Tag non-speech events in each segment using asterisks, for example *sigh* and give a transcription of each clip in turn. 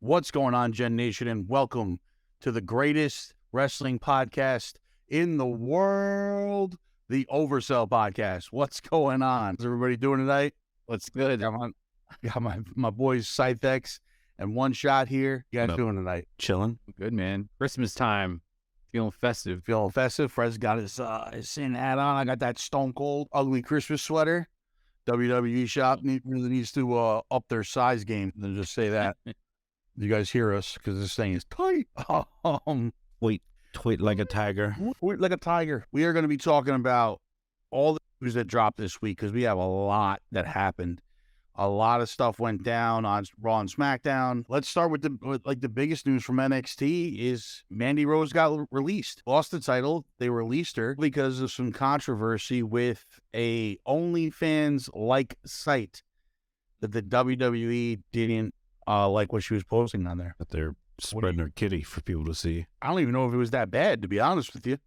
What's going on, Gen Nation? And welcome to the greatest wrestling podcast in the world, the Oversell Podcast. What's going on? How's everybody doing tonight? What's good? Got my, got my, my boys, Scythex, and One Shot here. You guys What doing tonight? chilling. Good man. Christmas time. Feeling festive. Feeling festive. Fred's got his, uh, his Sin hat on. I got that Stone Cold Ugly Christmas sweater. WWE shop *laughs* need, really needs to uh, up their size game. Then just say that. *laughs* you guys hear us because this thing is tight. *laughs* Um, Tweet like a tiger. We're like a tiger. We are going to be talking about all the news that dropped this week because we have a lot that happened. A lot of stuff went down on Raw and SmackDown. Let's start with the with like the biggest news from NXT is Mandy Rose got released, lost the title. They released her because of some controversy with a OnlyFans like site that the WWE didn't uh, like what she was posting on there. That they're spreading their kitty for people to see. I don't even know if it was that bad, to be honest with you,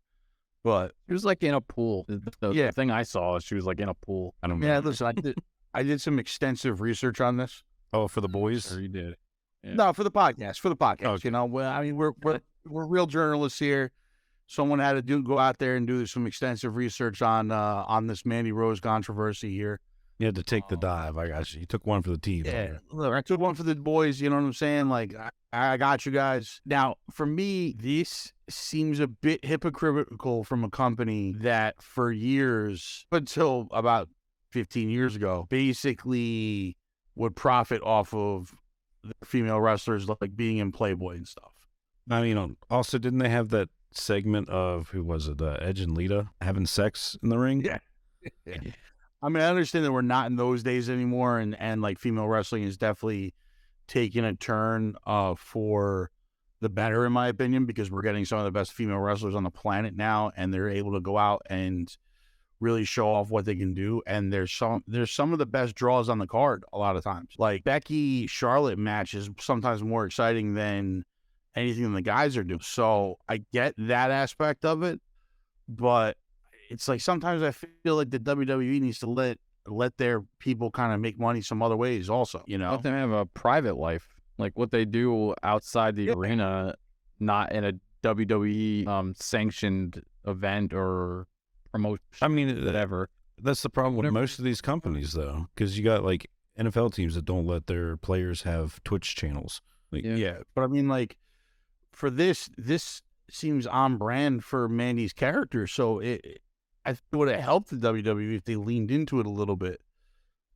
but She was like in a pool. The, the- the Yeah. thing I saw, is she was like in a pool. I don't Yeah, know. listen, I did *laughs* I did some extensive research on this. Oh, for the boys. Sure you did. Yeah. No, for the podcast, for the podcast. Okay. You know, well, I mean, we're we're we're real journalists here. Someone had to do go out there and do some extensive research on uh on this Mandy Rose controversy here. You had to take the dive. I got you. You took one for the team. Yeah, look, I took one for the boys. You know what I'm saying? Like, I, I got you guys. Now, for me, this seems a bit hypocritical from a company that for years, until about 15 years ago, basically would profit off of the female wrestlers like being in Playboy and stuff. I mean, also, didn't they have that segment of who was it? Uh, Edge and Lita having sex in the ring? Yeah. *laughs* I mean, I understand that we're not in those days anymore, and and like female wrestling is definitely taking a turn uh for the better, in my opinion, because we're getting some of the best female wrestlers on the planet now, and they're able to go out and really show off what they can do. And there's some there's some of the best draws on the card a lot of times. Like Becky Charlotte match is sometimes more exciting than anything the guys are doing. So I get that aspect of it, but it's like sometimes I feel like the WWE needs to let let their people kind of make money some other ways also, you know. Let them have a private life. Like what they do outside the Yeah. arena, not in a WWE um, sanctioned event or promotion. I mean, whatever. that's the problem with Whatever. most of these companies, though, because you got like NFL teams that don't let their players have Twitch channels. Like, Yeah. Yeah, but I mean like for this this seems on brand for Mandy's character, so it it- I think it would have helped the WWE if they leaned into it a little bit.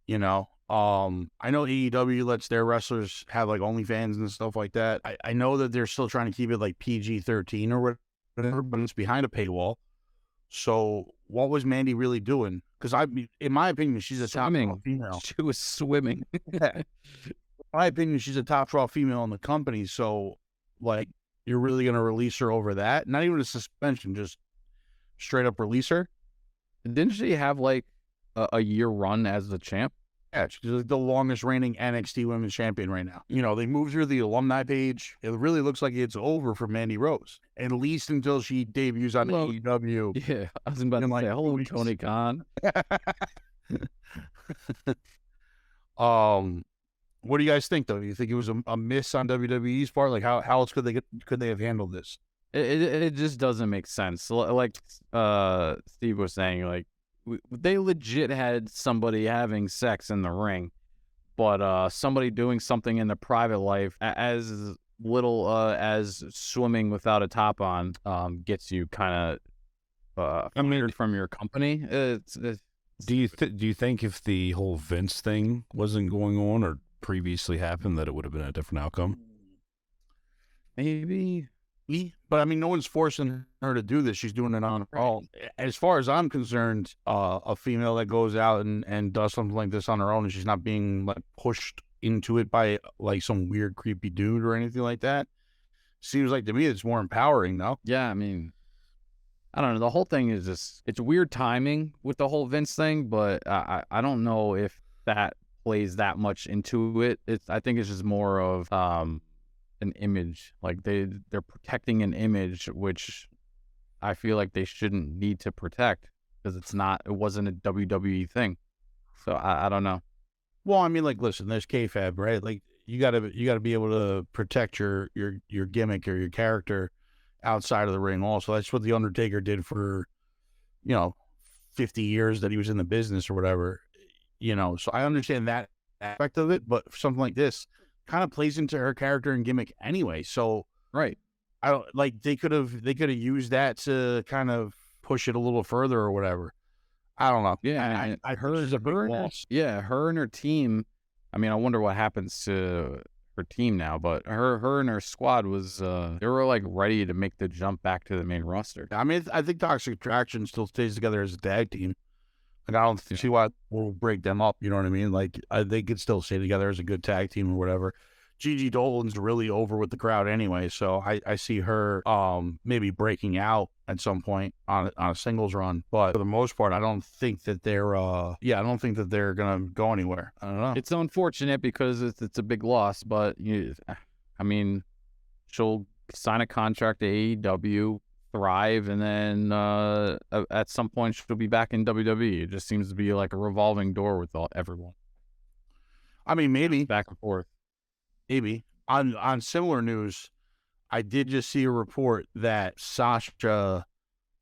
You know, um, I know AEW lets their wrestlers have like OnlyFans and stuff like that. I, I know that they're still trying to keep it like PG thirteen or whatever, but it's behind a paywall. So what was Mandy really doing? Because I, in my opinion, she's a top Swimming. draw female. She was swimming. *laughs* *laughs* in my opinion, she's a top draw female in the company. So, like, you're really gonna release her over that? Not even a suspension, just straight up release her. Didn't she have like a, a year run as the champ? Yeah, she's like the longest reigning NXT Women's Champion right now. You know, they moved her to the alumni page. It really looks like it's over for Mandy Rose, at least until she debuts on Well, AEW. Yeah, I was about to like, say, hello, weeks. Tony Khan. *laughs* um, what do you guys think though? Do you think it was a, a miss on WWE's part? Like, how how else could they get could they have handled this? It, it just doesn't make sense. Like uh Steve was saying, like w- they legit had somebody having sex in the ring, but uh somebody doing something in the private life as little uh as swimming without a top on um gets you kind of uh I mean, fired from your company. It's, it's do you th- do you think if the whole Vince thing wasn't going on or previously happened, that it would have been a different outcome? maybe but I mean, no one's forcing her to do this. She's doing it on her own. As far as I'm concerned, uh, a female that goes out and, and does something like this on her own and she's not being like pushed into it by like some weird, creepy dude or anything like that, seems like to me it's more empowering, no? Yeah, I mean, I don't know. The whole thing is just it's weird timing with the whole Vince thing, but I I I don't know if that plays that much into it. It's I think it's just more of um an image. Like they they're protecting an image which I feel like they shouldn't need to protect because it's not it wasn't a WWE thing. So I, I don't know. Well, I mean, like, listen, there's kayfabe, right? Like, you gotta you gotta be able to protect your your your gimmick or your character outside of the ring. Also, that's what the Undertaker did for you know fifty years that he was in the business or whatever. You know, so I understand that aspect of it, but something like this kind of plays into her character and gimmick anyway. So Right. I don't like they could have they could have used that to kind of push it a little further or whatever. I don't know. Yeah, I, I, I heard a big her and loss. Yeah, her and her team. I mean, I wonder what happens to her team now, but her her and her squad was uh they were like ready to make the jump back to the main roster. I mean, I think Toxic Attraction still stays together as a tag team. Like I don't see why we'll break them up. You know what I mean? Like I, they could still stay together as a good tag team or whatever. Gigi Dolin's really over with the crowd anyway, so I, I see her um maybe breaking out at some point on on a singles run. But for the most part, I don't think that they're uh yeah I don't think that they're gonna go anywhere. I don't know. It's unfortunate because it's it's a big loss, but you, I mean, she'll sign a contract to AEW, thrive, and then uh, at some point she'll be back in WWE. It just seems to be like a revolving door with all, everyone, I mean maybe back and forth. maybe on on similar news, I did just see a report that Sasha,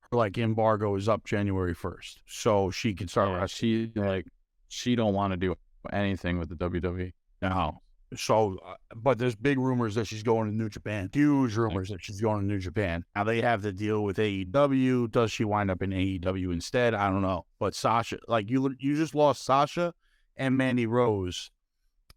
her like embargo is up January first, so she can start Yeah, she like she don't want to do anything with the. WWE. now. So, uh, but there's big rumors that she's going to New Japan. Huge rumors that she's going to New Japan. Now they have the deal with AEW. Does she wind up in AEW instead? I don't know. But Sasha, like you, you just lost Sasha and Mandy Rose,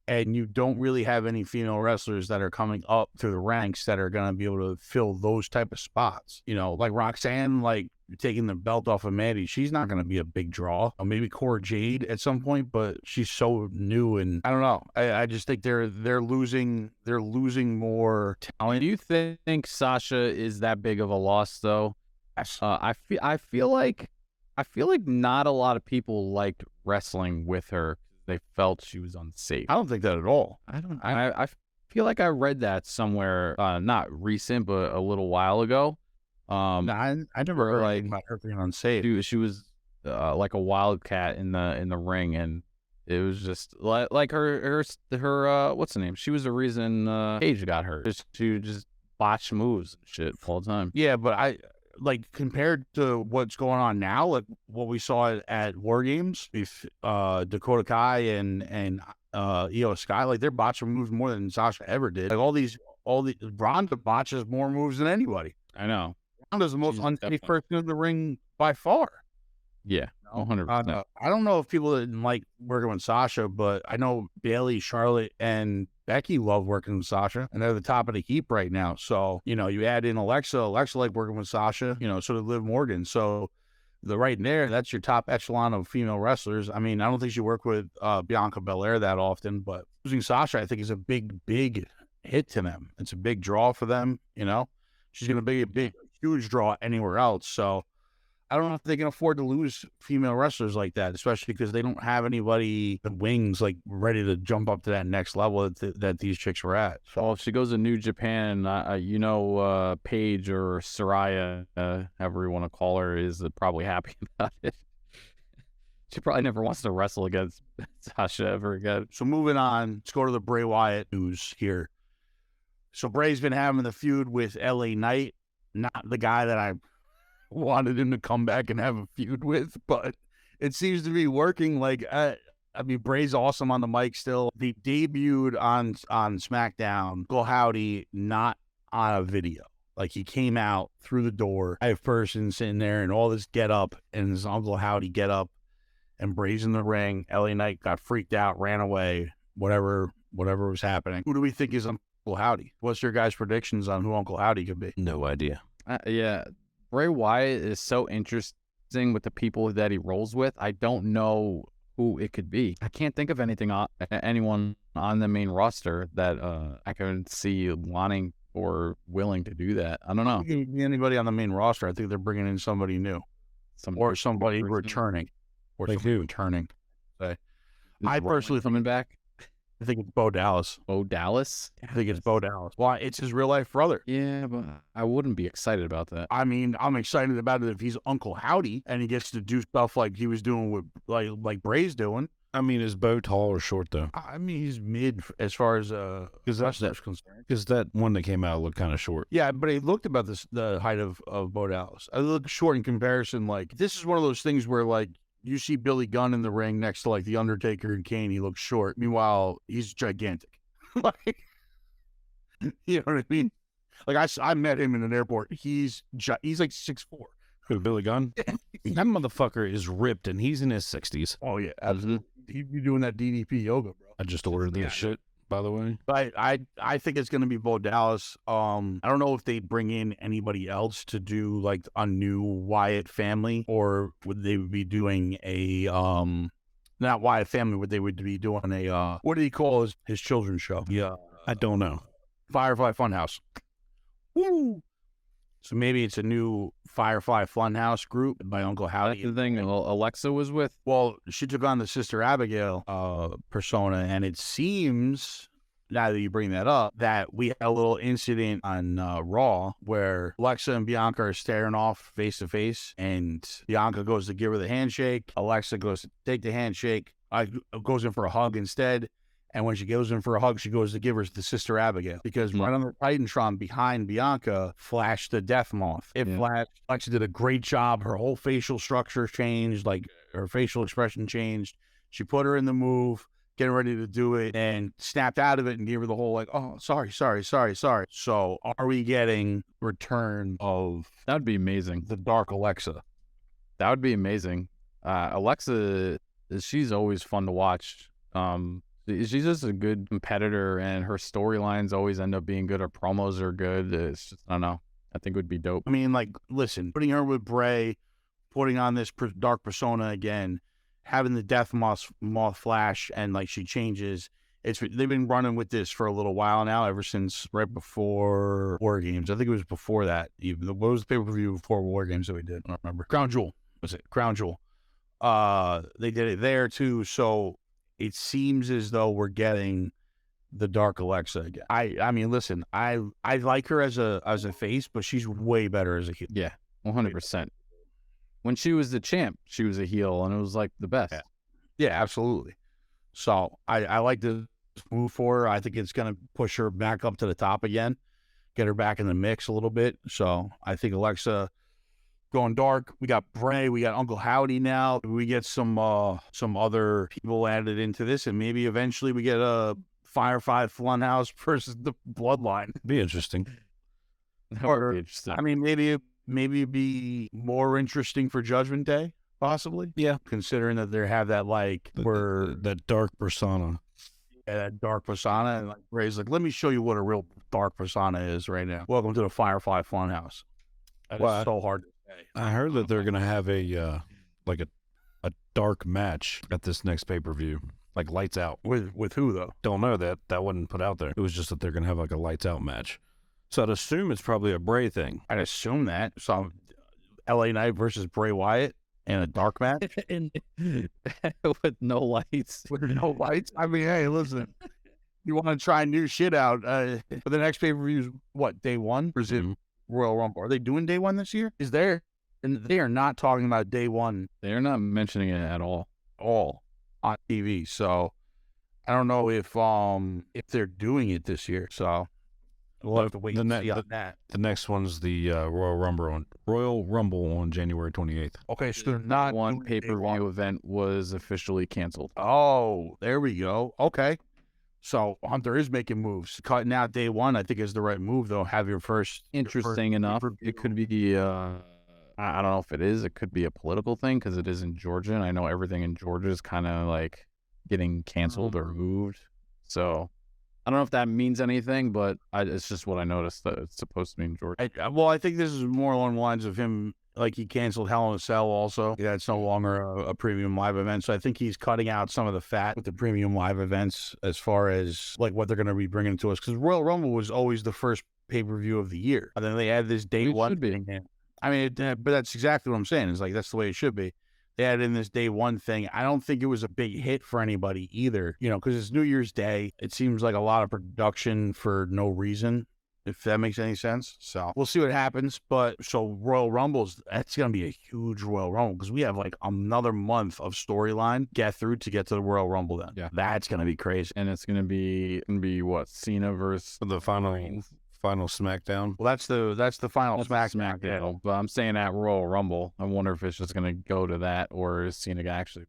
and you don't really have any female wrestlers that are coming up through the ranks that are going to be able to fill those type of spots. You know, like Roxanne, like taking the belt off of Mandy, she's not going to be a big draw. Or maybe Cora Jade at some point, but she's so new, and I don't know. I, I just think they're they're losing they're losing more talent. Do you think Sasha is that big of a loss though? Yes. Uh, I feel I feel like I feel like not a lot of people liked wrestling with her. They felt she was unsafe. I don't think that at all. I don't. I, I feel like I read that somewhere, uh, not recent, but a little while ago. Um, No, I, I never heard like- anything about her being unsafe. she, she was uh, like a wildcat in the in the ring, and it was just like like her her her uh, what's the name? She was the reason uh, Paige got hurt. Just- She just botch moves and shit all the time. Yeah, but I like compared to what's going on now, like what we saw at, War Games, if uh Dakota Kai and and uh Iyo Sky, like they're moves more than Sasha ever did. Like all these, all the Ronda botches more moves than anybody. I know. Ronda's the most She's unsafe definitely- person in the ring by far. Yeah, one hundred percent. Uh, I don't know if people didn't like working with Sasha, but I know Bayley, Charlotte, and Becky loved working with Sasha, and they're the top of the heap right now. So you know, you add in Alexa, Alexa like working with Sasha. You know, so did Liv Morgan. So the right there, that's your top echelon of female wrestlers. I mean, I don't think she worked with uh, Bianca Belair that often, but losing Sasha, I think, is a big, big hit to them. It's a big draw for them. You know, she's going to be a big, huge draw anywhere else. So I don't know if they can afford to lose female wrestlers like that, especially because they don't have anybody the wings like ready to jump up to that next level that, th- that these chicks were at. So Well, if she goes to New Japan, uh, you know, uh, Paige or Saraya, uh, however you want to call her, is uh, probably happy *laughs* about it. she probably never wants to wrestle against *laughs* Sasha ever again. So moving on, let's go to the Bray Wyatt news here. So Bray's been having the feud with LA Knight, not the guy that I wanted him to come back and have a feud with, but it seems to be working. Like uh, I mean, Bray's awesome on the mic still. He debuted on on SmackDown. Go Howdy, not on a video. Like he came out through the door, I have person sitting there and all this get up and his Uncle Howdy get up and Bray's in the ring. LA Knight got freaked out, ran away, whatever, whatever was happening. Who do we think is Uncle Howdy? What's your guys' predictions on who Uncle Howdy could be? No idea. Uh, yeah, Bray Wyatt is so interesting with the people that he rolls with. I don't know who it could be. I can't think of anything on anyone on the main roster that uh, I can see wanting or willing to do that. I don't know. It could be Anybody on the main roster? I think they're bringing in somebody new Some or somebody person. returning, or Like somebody who? returning. I personally coming back. I think it's Bo Dallas. Oh, Dallas. I think it's Bo Dallas. Why? It's his real life brother. Yeah, but I wouldn't be excited about that. I mean, I'm excited about it if he's Uncle Howdy and he gets to do stuff like he was doing with like like Bray's doing. I mean, is Bo tall or short though? I mean, he's mid as far as uh, Because that's that's concerned. because that one that came out looked kind of short. Yeah, but he looked about this the height of of Bo Dallas. I look short in comparison. Like this is one of those things where like you see Billy Gunn in the ring next to like the Undertaker and Kane, he looks short. Meanwhile, he's gigantic. *laughs* like you know what I mean? Like I, I met him in an airport. He's gi- he's like six four. Who, Billy Gunn? *laughs* that motherfucker is ripped and he's in his sixties. Oh yeah, mm-hmm. absolutely. He'd be doing that DDP yoga, bro. I just ordered this Yeah. shit, by the way. I I I think it's gonna be Bo Dallas. Um, I don't know if they bring in anybody else to do like a new Wyatt family, or would they be doing a um, not Wyatt family, would they would be doing a uh, what do you call his his children's show? Yeah, I don't know. Firefly Funhouse. Woo! So maybe it's a new Firefly Funhouse group by Uncle That's Howdy. the thing Al- Alexa was with. Well, she took on the Sister Abigail uh, persona, and it seems now that you bring that up that we had a little incident on uh, Raw where Alexa and Bianca are staring off face to face, and Bianca goes to give her the handshake. Alexa goes to take the handshake. I goes in for a hug instead. And when she goes in for a hug, she goes to give her the sister Abigail because Mhm. right on the Titantron behind Bianca flashed the Death Moth. It Yeah. flashed. Alexa did a great job. Her whole facial structure changed, like her facial expression changed. She put her in the move, getting ready to do it, and snapped out of it and gave her the whole like, "Oh, sorry, sorry, sorry, sorry." So, are we getting return of That would be amazing. the Dark Alexa? That would be amazing. Uh, Alexa, she's always fun to watch. Um, she's just a good competitor, and her storylines always end up being good. Her promos are good. It's just I don't know. I think it would be dope. I mean, like, listen, putting her with Bray, putting on this dark persona again, having the Death Moth, Moth flash, and like she changes. It's they've been running with this for a little while now, ever since right before War Games. I think it was before that. Even what was the pay per view before War Games that we did? I don't remember. Crown Jewel was it? Crown Jewel. Uh, they did it there too. So it seems as though we're getting the Dark Alexa again. I I mean, listen, I I like her as a as a face, but she's way better as a heel. Yeah, one hundred percent. When she was the champ, she was a heel, and it was like the best. Yeah. Yeah, absolutely. So I, I like this move for her. I think it's going to push her back up to the top again, get her back in the mix a little bit. So I think Alexa going dark. We got Bray, we got Uncle Howdy now. We get some uh some other people added into this, and maybe eventually we get a Firefly Funhouse *laughs* versus the Bloodline. Be interesting. That Or- be interesting. I mean, maybe maybe it'd be more interesting for Judgment Day, possibly. Yeah. considering that they have that like The- where the- that dark persona. yeah, that dark persona, and like Ray's like, let me show you what a real dark persona is right now. Welcome to the Firefly Funhouse. That is Well, I- so hard to say. I heard that they're gonna have a uh, like a a dark match at this next pay per view, like lights out. With with who though? Don't know that that wasn't put out there. It was just that they're gonna have like a lights out match. So I'd assume it's probably a Bray thing. I'd assume that. So, L.A. Knight versus Bray Wyatt in a dark match *laughs* And- *laughs* with no lights. with no lights. I mean, hey, listen. You want to try new shit out? Uh, but the next pay per view is what day one? Or is it Mhm. Royal Rumble? Are they doing day one this year? Is there? And they are not talking about day one They're not mentioning it at all. all on TV. So I don't know if um if they're doing it this year. So we'll have to wait The and ne- see on that. The next one's the uh, Royal Rumble on Royal Rumble on January twenty eighth. Okay, so they're not One doing pay per view event was officially canceled. Oh, there we go. Okay. So Hunter is making moves. Cutting out day one, I think is the right move though. Have your first your first Interesting enough, it could be. Uh, I don't know if it is. It could be a political thing because it is in Georgia, and I know everything in Georgia is kind of like getting canceled or moved. So I don't know if that means anything, but I, it's just what I noticed that it's supposed to be in Georgia. I- well, I think this is more along the lines of him, like he canceled Hell in a Cell also. That's no longer a, a premium live event. So I think he's cutting out some of the fat with the premium live events as far as like what they're going to be bringing to us. Because Royal Rumble was always the first pay per view of the year. And then they add this day It one be. thing in. I mean, it, uh, but that's exactly what I'm saying. It's like that's the way it should be. They added in this day one thing. I don't think it was a big hit for anybody either, you know, because it's New Year's Day. It seems like a lot of production for no reason if that makes any sense. So we'll see what happens. But so Royal Rumbles, that's gonna be a huge Royal Rumble because we have like another month of storyline get through to get to the Royal Rumble. Then Yeah. that's gonna be crazy. and it's gonna be gonna be what Cena versus The final final SmackDown. Well, that's the that's the final That's SmackDown. SmackDown. But I'm saying at Royal Rumble, I wonder if it's just gonna go to that or is Cena actually?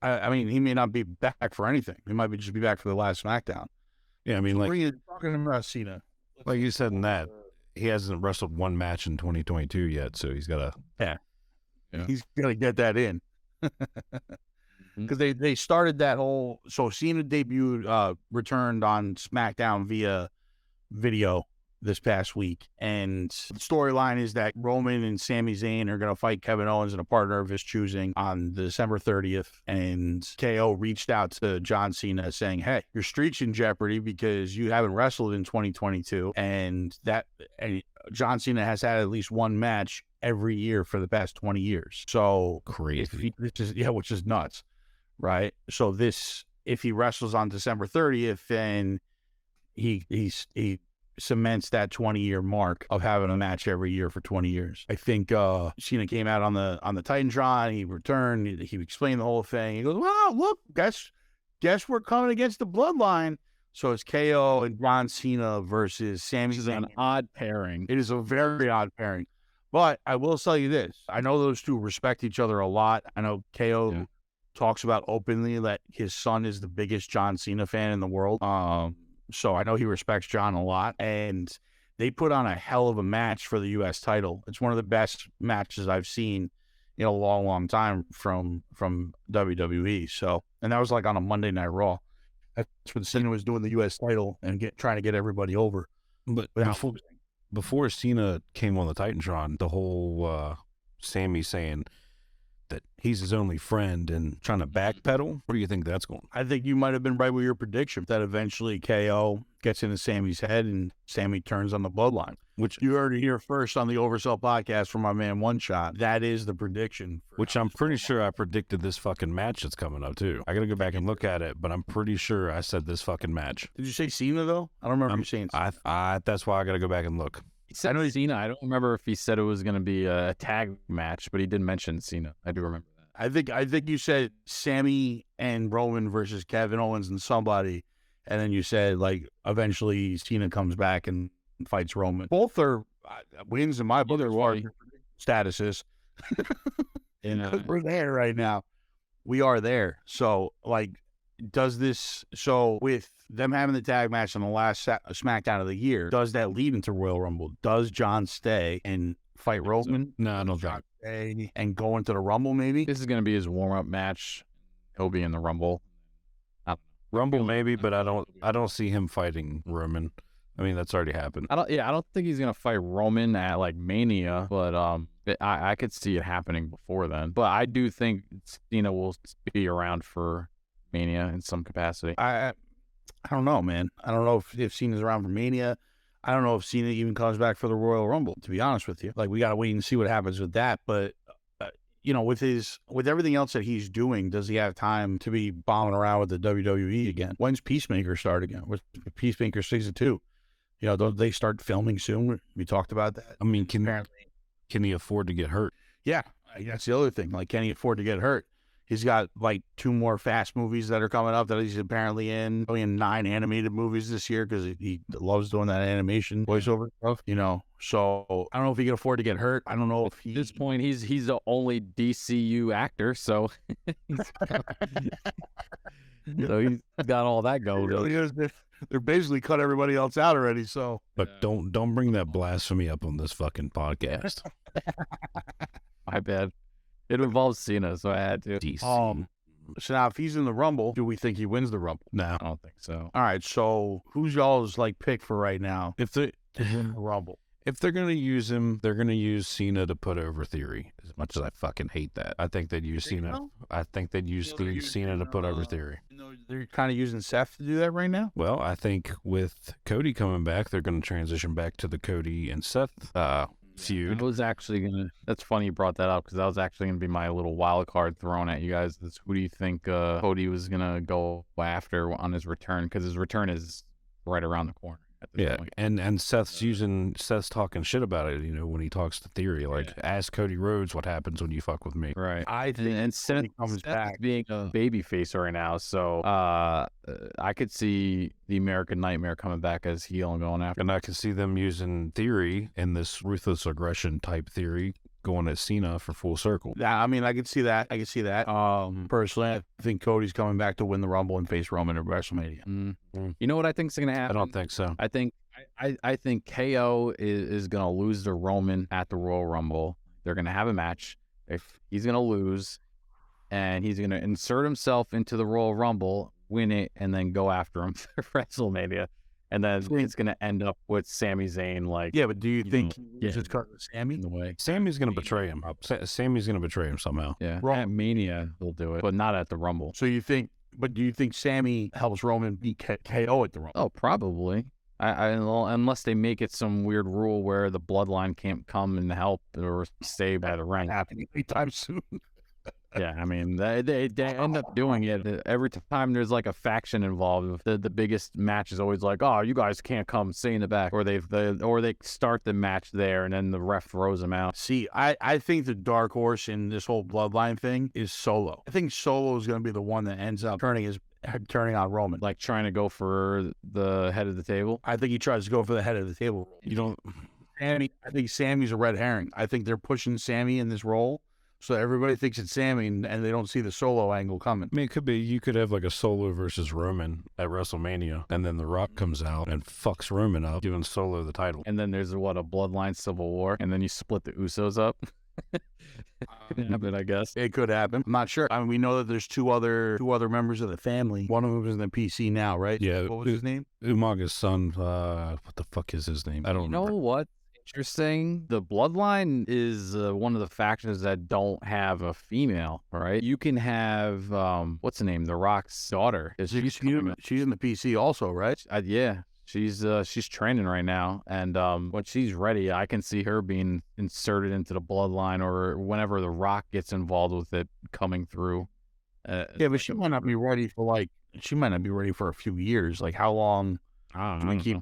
I, I mean, he may not be back for anything. He might be just be back for the last SmackDown. Yeah, I mean, like Bring it, talking about Cena. Like you said in that, he hasn't wrestled one match in 2022 yet, so he's got to. Yeah. He's gonna get that in. Because they, they started that whole so Cena debuted uh returned on SmackDown via video this past week. And the storyline is that Roman and Sami Zayn are gonna fight Kevin Owens and a partner of his choosing on December 30th. And KO reached out to John Cena saying, Hey, your streak's in jeopardy because you haven't wrestled in 2022. And that and John Cena has had at least one match every year for the past 20 years. So Crazy. which is yeah, which is nuts, right? So this, if he wrestles on December 30th, then he he's he cements that 20 year mark of having a match every year for 20 years. I think uh Cena came out on the on the Titantron. He returned. He, he explained the whole thing. He goes, "Wow, look, guess guess we're coming against the Bloodline." So it's KO and John Cena versus Sami This is Zayn. an odd pairing. It is a very odd pairing. But I will tell you this. I know those two respect each other a lot. I know KO Yeah. talks about openly that his son is the biggest John Cena fan in the world. Um, so I know he respects John a lot. And they put on a hell of a match for the US title. It's one of the best matches I've seen in a long, long time from from WWE. So and that was like on a Monday night raw. That's when Cena was doing the US title and get trying to get everybody over. But before, before Cena came on the Titantron, the whole uh, Sami Zayn that he's his only friend and trying to backpedal. Where do you think that's going? I think you might have been right with your prediction that eventually KO gets into Sami's head and Sami turns on the bloodline. Which You heard it here first on the Oversell podcast from my man One Shot. That is the prediction. which I'm pretty sure I predicted this fucking match that's coming up too. I got to go back and look at it, but I'm pretty sure I said this fucking match. Did you say Cena though? I don't remember I'm- you saying. I, I that's why I got to go back and look. He said know he- Cena. I don't remember if he said it was gonna be a tag match, but he did mention Cena. I do remember that. I think I think you said Sami and Roman versus Kevin Owens and somebody, and then you said like eventually Cena comes back and fights Roman. Both are uh, wins in my book. Either as far as way. your statuses. *laughs* And uh, we're there right now. We are there. So, like, does this, so with them having the tag match on the last sa- SmackDown of the year, does that lead into Royal Rumble? Does John stay and fight Roman? No, no. John stay and go into the Rumble maybe? this is gonna be his warm up match. He'll be in the Rumble. Rumble maybe, but I don't. I don't see him fighting Roman. I mean, that's already happened. I don't. Yeah, I don't think he's gonna fight Roman at like Mania, but um, but I I could see it happening before then. But I do think Cena will be around for Mania in some capacity. I, I I don't know, man. I don't know if, if Cena's around for Mania. I don't know if Cena even comes back for the Royal Rumble, to be honest with you. Like, we got to wait and see what happens with that. But, uh, you know, with his, with everything else that he's doing, does he have time to be bombing around with the WWE again? When's Peacemaker start again? With Peacemaker season two? You know, don't they start filming soon? We talked about that. I mean, can Apparently, can he afford to get hurt? yeah, that's the other thing. Like, can he afford to get hurt? He's got like two more fast movies that are coming up that he's apparently in. Probably in nine animated movies this year because he, he loves doing that animation voiceover stuff. You know, so I don't know if he can afford to get hurt. I don't know if he. At this point, he's he's the only DCU actor, so *laughs* he's *laughs* so he's got all that He going. really. They're, they're basically cut everybody else out already. So But Yeah. don't don't bring that blasphemy up on this fucking podcast. *laughs* My bad. It involves Cena, so I had to. DC. um, so now if he's in the Rumble, do we think he wins the Rumble? no, I don't think so. All right. So who's y'all's like pick for right now? if they to win the Rumble. if they're gonna use him, they're gonna use Cena to put over Theory. As much as I fucking hate that, I think they'd use Cena. so? I think they'd use You know, Cena to using, put over uh, Theory. No, they're kind of using Seth to do that right now. Well, I think with Cody coming back, they're going to transition back to the Cody and Seth uh, feud. I was actually gonna. That's funny you brought that up because that was actually gonna be my little wild card thrown at you guys. Is who do you think uh, Cody was gonna go after on his return? Because his return is right around the corner. At this Yeah, point. and and Seth's using Seth's talking shit about it. You know, when he talks to Theory, you know, when he talks to Theory, like ask Cody Rhodes what happens when you fuck with me. Right. I think and Seth, Cody comes Seth back. being a baby face right now, so uh, uh, I could see the American Nightmare coming back as heel and going after. And I can see them using Theory in this ruthless aggression type theory going at Cena for full circle. Yeah, I mean, I could see that. I could see that. Um, personally, I think Cody's coming back to win the Rumble and face Roman at WrestleMania. Mm. Mm. You know what I think's gonna happen? I don't think so. I think I, I, I think KO is, is gonna lose to Roman at the Royal Rumble. They're gonna have a match. If he's gonna lose, and he's gonna insert himself into the Royal Rumble, win it, and then go after him *laughs* for WrestleMania. And then it's gonna end up with Sami Zayn like Yeah, but do you You think know, he yeah. loses because of Sami? in the way. Sami's gonna betray him. Sa- Sami's gonna betray him somehow. Yeah, Raw. at Mania they'll do it, but not at the Rumble. So you think, but do you think Sami helps Roman beat K- KO at the Rumble? Oh, probably. I, I unless they make it some weird rule where the bloodline can't come and help or stay by the rank. happening anytime soon. *laughs* Yeah, I mean they, they they end up doing it Uh, every time. There's like a faction involved. The the biggest match is always like, oh, you guys can't come, stay in the back, or they they or they start the match there and then the ref throws them out. See, I, I think the dark horse in this whole bloodline thing is Solo. I think Solo is going to be the one that ends up turning his turning on Roman. Like Like trying to go for the head of the table. I think he tries to go for the head of the table. You don't. Sami, I think Sami's a red herring. I think they're pushing Sami in this role, so everybody thinks it's Sami, and, and they don't see the Solo angle coming. I mean, it could be you could have like a Solo versus Roman at WrestleMania, and then The Rock comes out and fucks Roman up, giving Solo the title. And then there's what a bloodline civil war, and then you split the Usos up. *laughs* happen, I guess. It could happen. I'm not sure. I mean, we know that there's two other two other members of the family. One of them is in the PC now, right? Yeah, What was his name? Umaga's son, uh, what the fuck is his name? I don't You know remember. what? Interesting. The bloodline is uh, one of the factions that don't have a female, right? You can have um, what's the name? The Rock's daughter. Is She's, she's in- she's in the PC also, right? uh, yeah, she's uh, she's training right now, and um, when she's ready, I can see her being inserted into the bloodline, or whenever the Rock gets involved with it, coming through. Uh, Yeah, but she might not be ready for like she might not be ready for a few years. Like how long I do don't we know. keep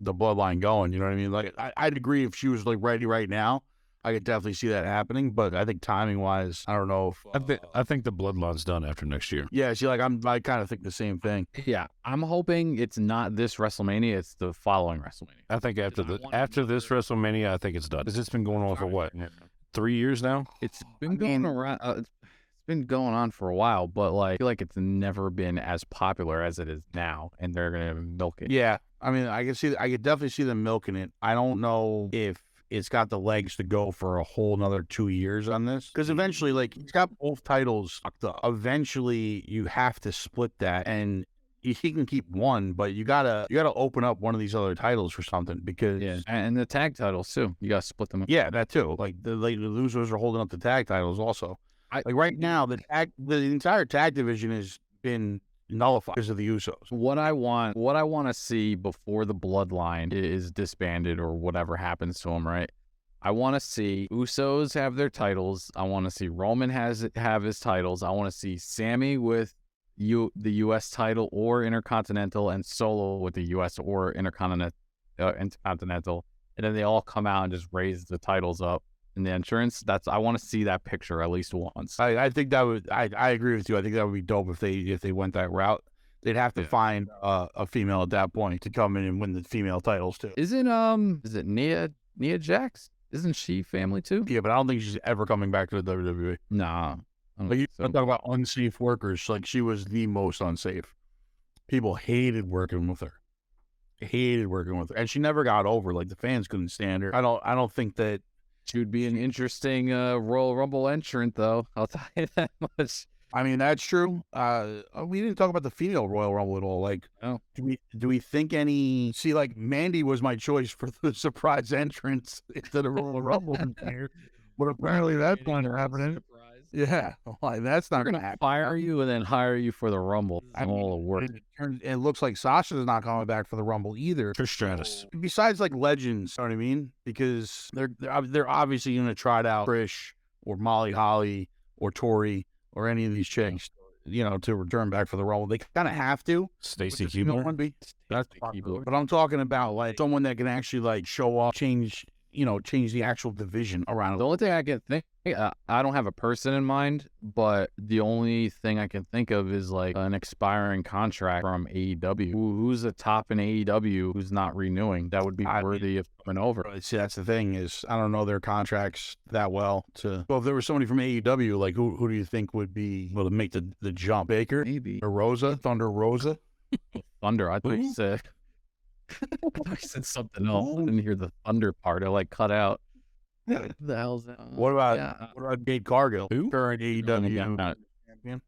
the bloodline going? You know what I mean? Like I, I'd agree if she was like ready right now, I could definitely see that happening. But I think timing wise, I don't know. If, I think I think the Bloodline's done after next year. yeah, see, like I'm, I kind of think the same thing. Yeah, I'm hoping it's not this WrestleMania; it's the following WrestleMania. I think after the after this WrestleMania, I think it's done. 'Cause it's been going on for what three years now. It's been going around. Uh, it's it's been going on for a while, but like I feel like it's never been as popular as it is now, and they're gonna milk it. Yeah, I mean, I can see, I could definitely see them milking it. I don't know if it's got the legs to go for a whole another two years on this, because eventually, like, he's got both titles. Eventually, you have to split that, and he he can keep one, but you gotta, you gotta open up one of these other titles for something because. yeah, and the tag titles too. You gotta split them. up. Yeah, that too. Like the like, the losers are holding up the tag titles also. I- like right now, the tag, the entire tag division has been nullified because of the Usos. What I want, what I want to see before the bloodline is disbanded or whatever happens to them, right? I want to see Usos have their titles. I want to see Roman has have his titles. I want to see Sami with you the U.S. title or Intercontinental, and Solo with the U.S. or Intercontinental, uh, Intercontinental, and then they all come out and just raise the titles up in the entrance. That's I want to see that picture at least once. I, I think that would I, I agree with you. I think that would be dope if they if they went that route. They'd have to Yeah. find uh, a female at that point to come in and win the female titles too. Isn't um is it Nia Nia Jax? Isn't she family too? Yeah, but I don't think she's ever coming back to the WWE. Nah. Like you so. talk about unsafe workers, like she was the most unsafe. People hated working with her. Hated working with her, and she never got over. Like the fans couldn't stand her. I don't. I don't think that She would be an interesting uh, Royal Rumble entrant, though. *laughs* I'll tell you that much. I mean, that's true. Uh, we didn't talk about the female Royal Rumble at all. Like, No. do we do we think any? See, like Mandy was my choice for the *laughs* surprise entrance into the Royal Rumble *laughs* year, but apparently that's not happening. *laughs* Yeah, like that's not gonna gonna happen. fire you and then hire you for the Rumble. I It's all the work. It, turns- it looks like Sasha's not coming back for the Rumble either. Trish Stratus. Besides, like legends, you know what I mean? Because they're they're, they're obviously going to try it out Trish or Molly Holly or Tori or any of these mm-hmm. chicks. you know, to return back for the role. They kind of have to. Stacy with Keibler. That's Stacy But I'm talking about like someone that can actually like show off, change, you know, change the actual division around. The only thing I can think, uh, I don't have a person in mind, but the only thing I can think of is like an expiring contract from AEW. Who, who's the top in AEW who's not renewing? That would be I mean- worthy of coming over. See, that's the thing is I don't know their contracts that well. To well, if there was somebody from AEW, like who who do you think would be able to make the the jump? Baker Maybe or Rosa, Thunder Rosa? Thunder. I think. said. I said something else. I didn't hear the Thunder part. I like cut out. What the hell's that? What about Yeah, what about Jade Cargill? Who? Current AEW champion.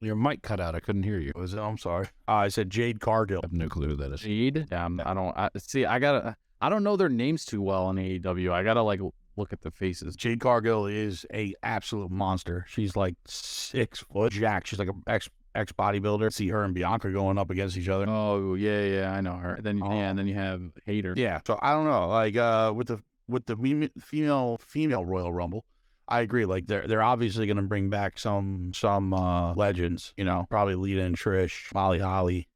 Your mic cut out. I couldn't hear you. Was it? I'm sorry. Uh, I said Jade Cargill. I have no clue who that is. Jade. Yeah, I'm- I don't. I, see, I gotta. I don't know their names too well in AEW. I gotta like look at the faces. Jade Cargill is a absolute monster. She's like six foot jack. She's like a ex ex bodybuilder. See her and Bianca going up against each other. Oh yeah, yeah, I know her. Then yeah, Oh. and then you have Hayter. Yeah. So I don't know. Like uh with the with the female female Royal Rumble, I agree. Like they're they're obviously gonna bring back some some uh legends, you know, probably Lita and Trish, Molly Holly.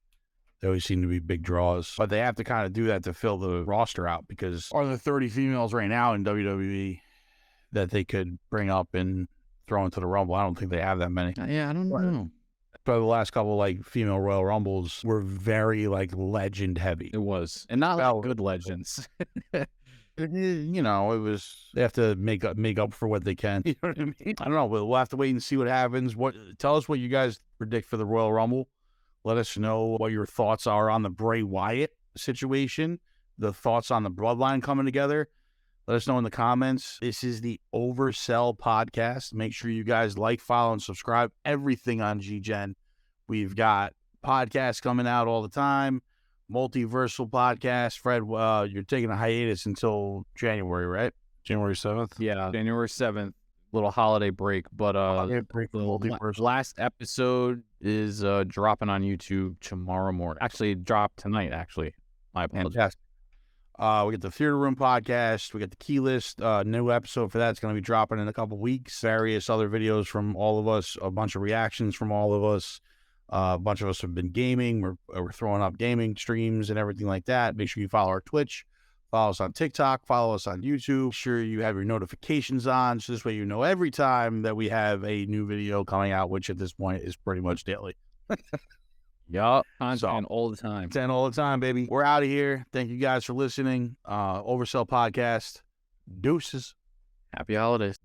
They always seem to be big draws. But they have to kind of do that to fill the roster out because are there 30 females right now in WWE that they could bring up and throw into the Rumble? I don't think they have that many. Uh, Yeah, I don't know. But the last couple like female Royal Rumbles were very like legend heavy. It was, and not Well- like good legends. *laughs* You know, it was they have to make up make up for what they can. *laughs* You know what I mean? I don't know. We'll, we'll have to wait and see what happens. What tell us what you guys predict for the Royal Rumble. Let us know what your thoughts are on the Bray Wyatt situation, the thoughts on the Bloodline coming together. Let us know in the comments. This is the Oversell podcast. Make sure you guys like, follow, and subscribe. Everything on GGen. We've got podcasts coming out all the time multiversal podcast. Fred, uh, you're taking a hiatus until January, right? January 7th. yeah, January seventh, little holiday break. But uh, break the last episode is uh dropping on YouTube tomorrow morning. Actually, dropped tonight. Actually, my apologies. Fantastic. Uh, we get the Theater Room podcast. We get the Key List. Uh, new episode for that's going to be dropping in a couple weeks. Various other videos from all of us. A bunch of reactions from all of us. Uh, a bunch of us have been gaming. We're we're throwing up gaming streams and everything like that. Make sure you follow our Twitch. Follow us on TikTok. Follow us on YouTube. Make sure you have your notifications on, so this way you know every time that we have a new video coming out, which at this point is pretty much daily. *laughs* Yup, content So- all the time. 10 all the time, baby. We're out of here. Thank you guys for listening. Uh, Oversell Podcast. Deuces. Happy holidays.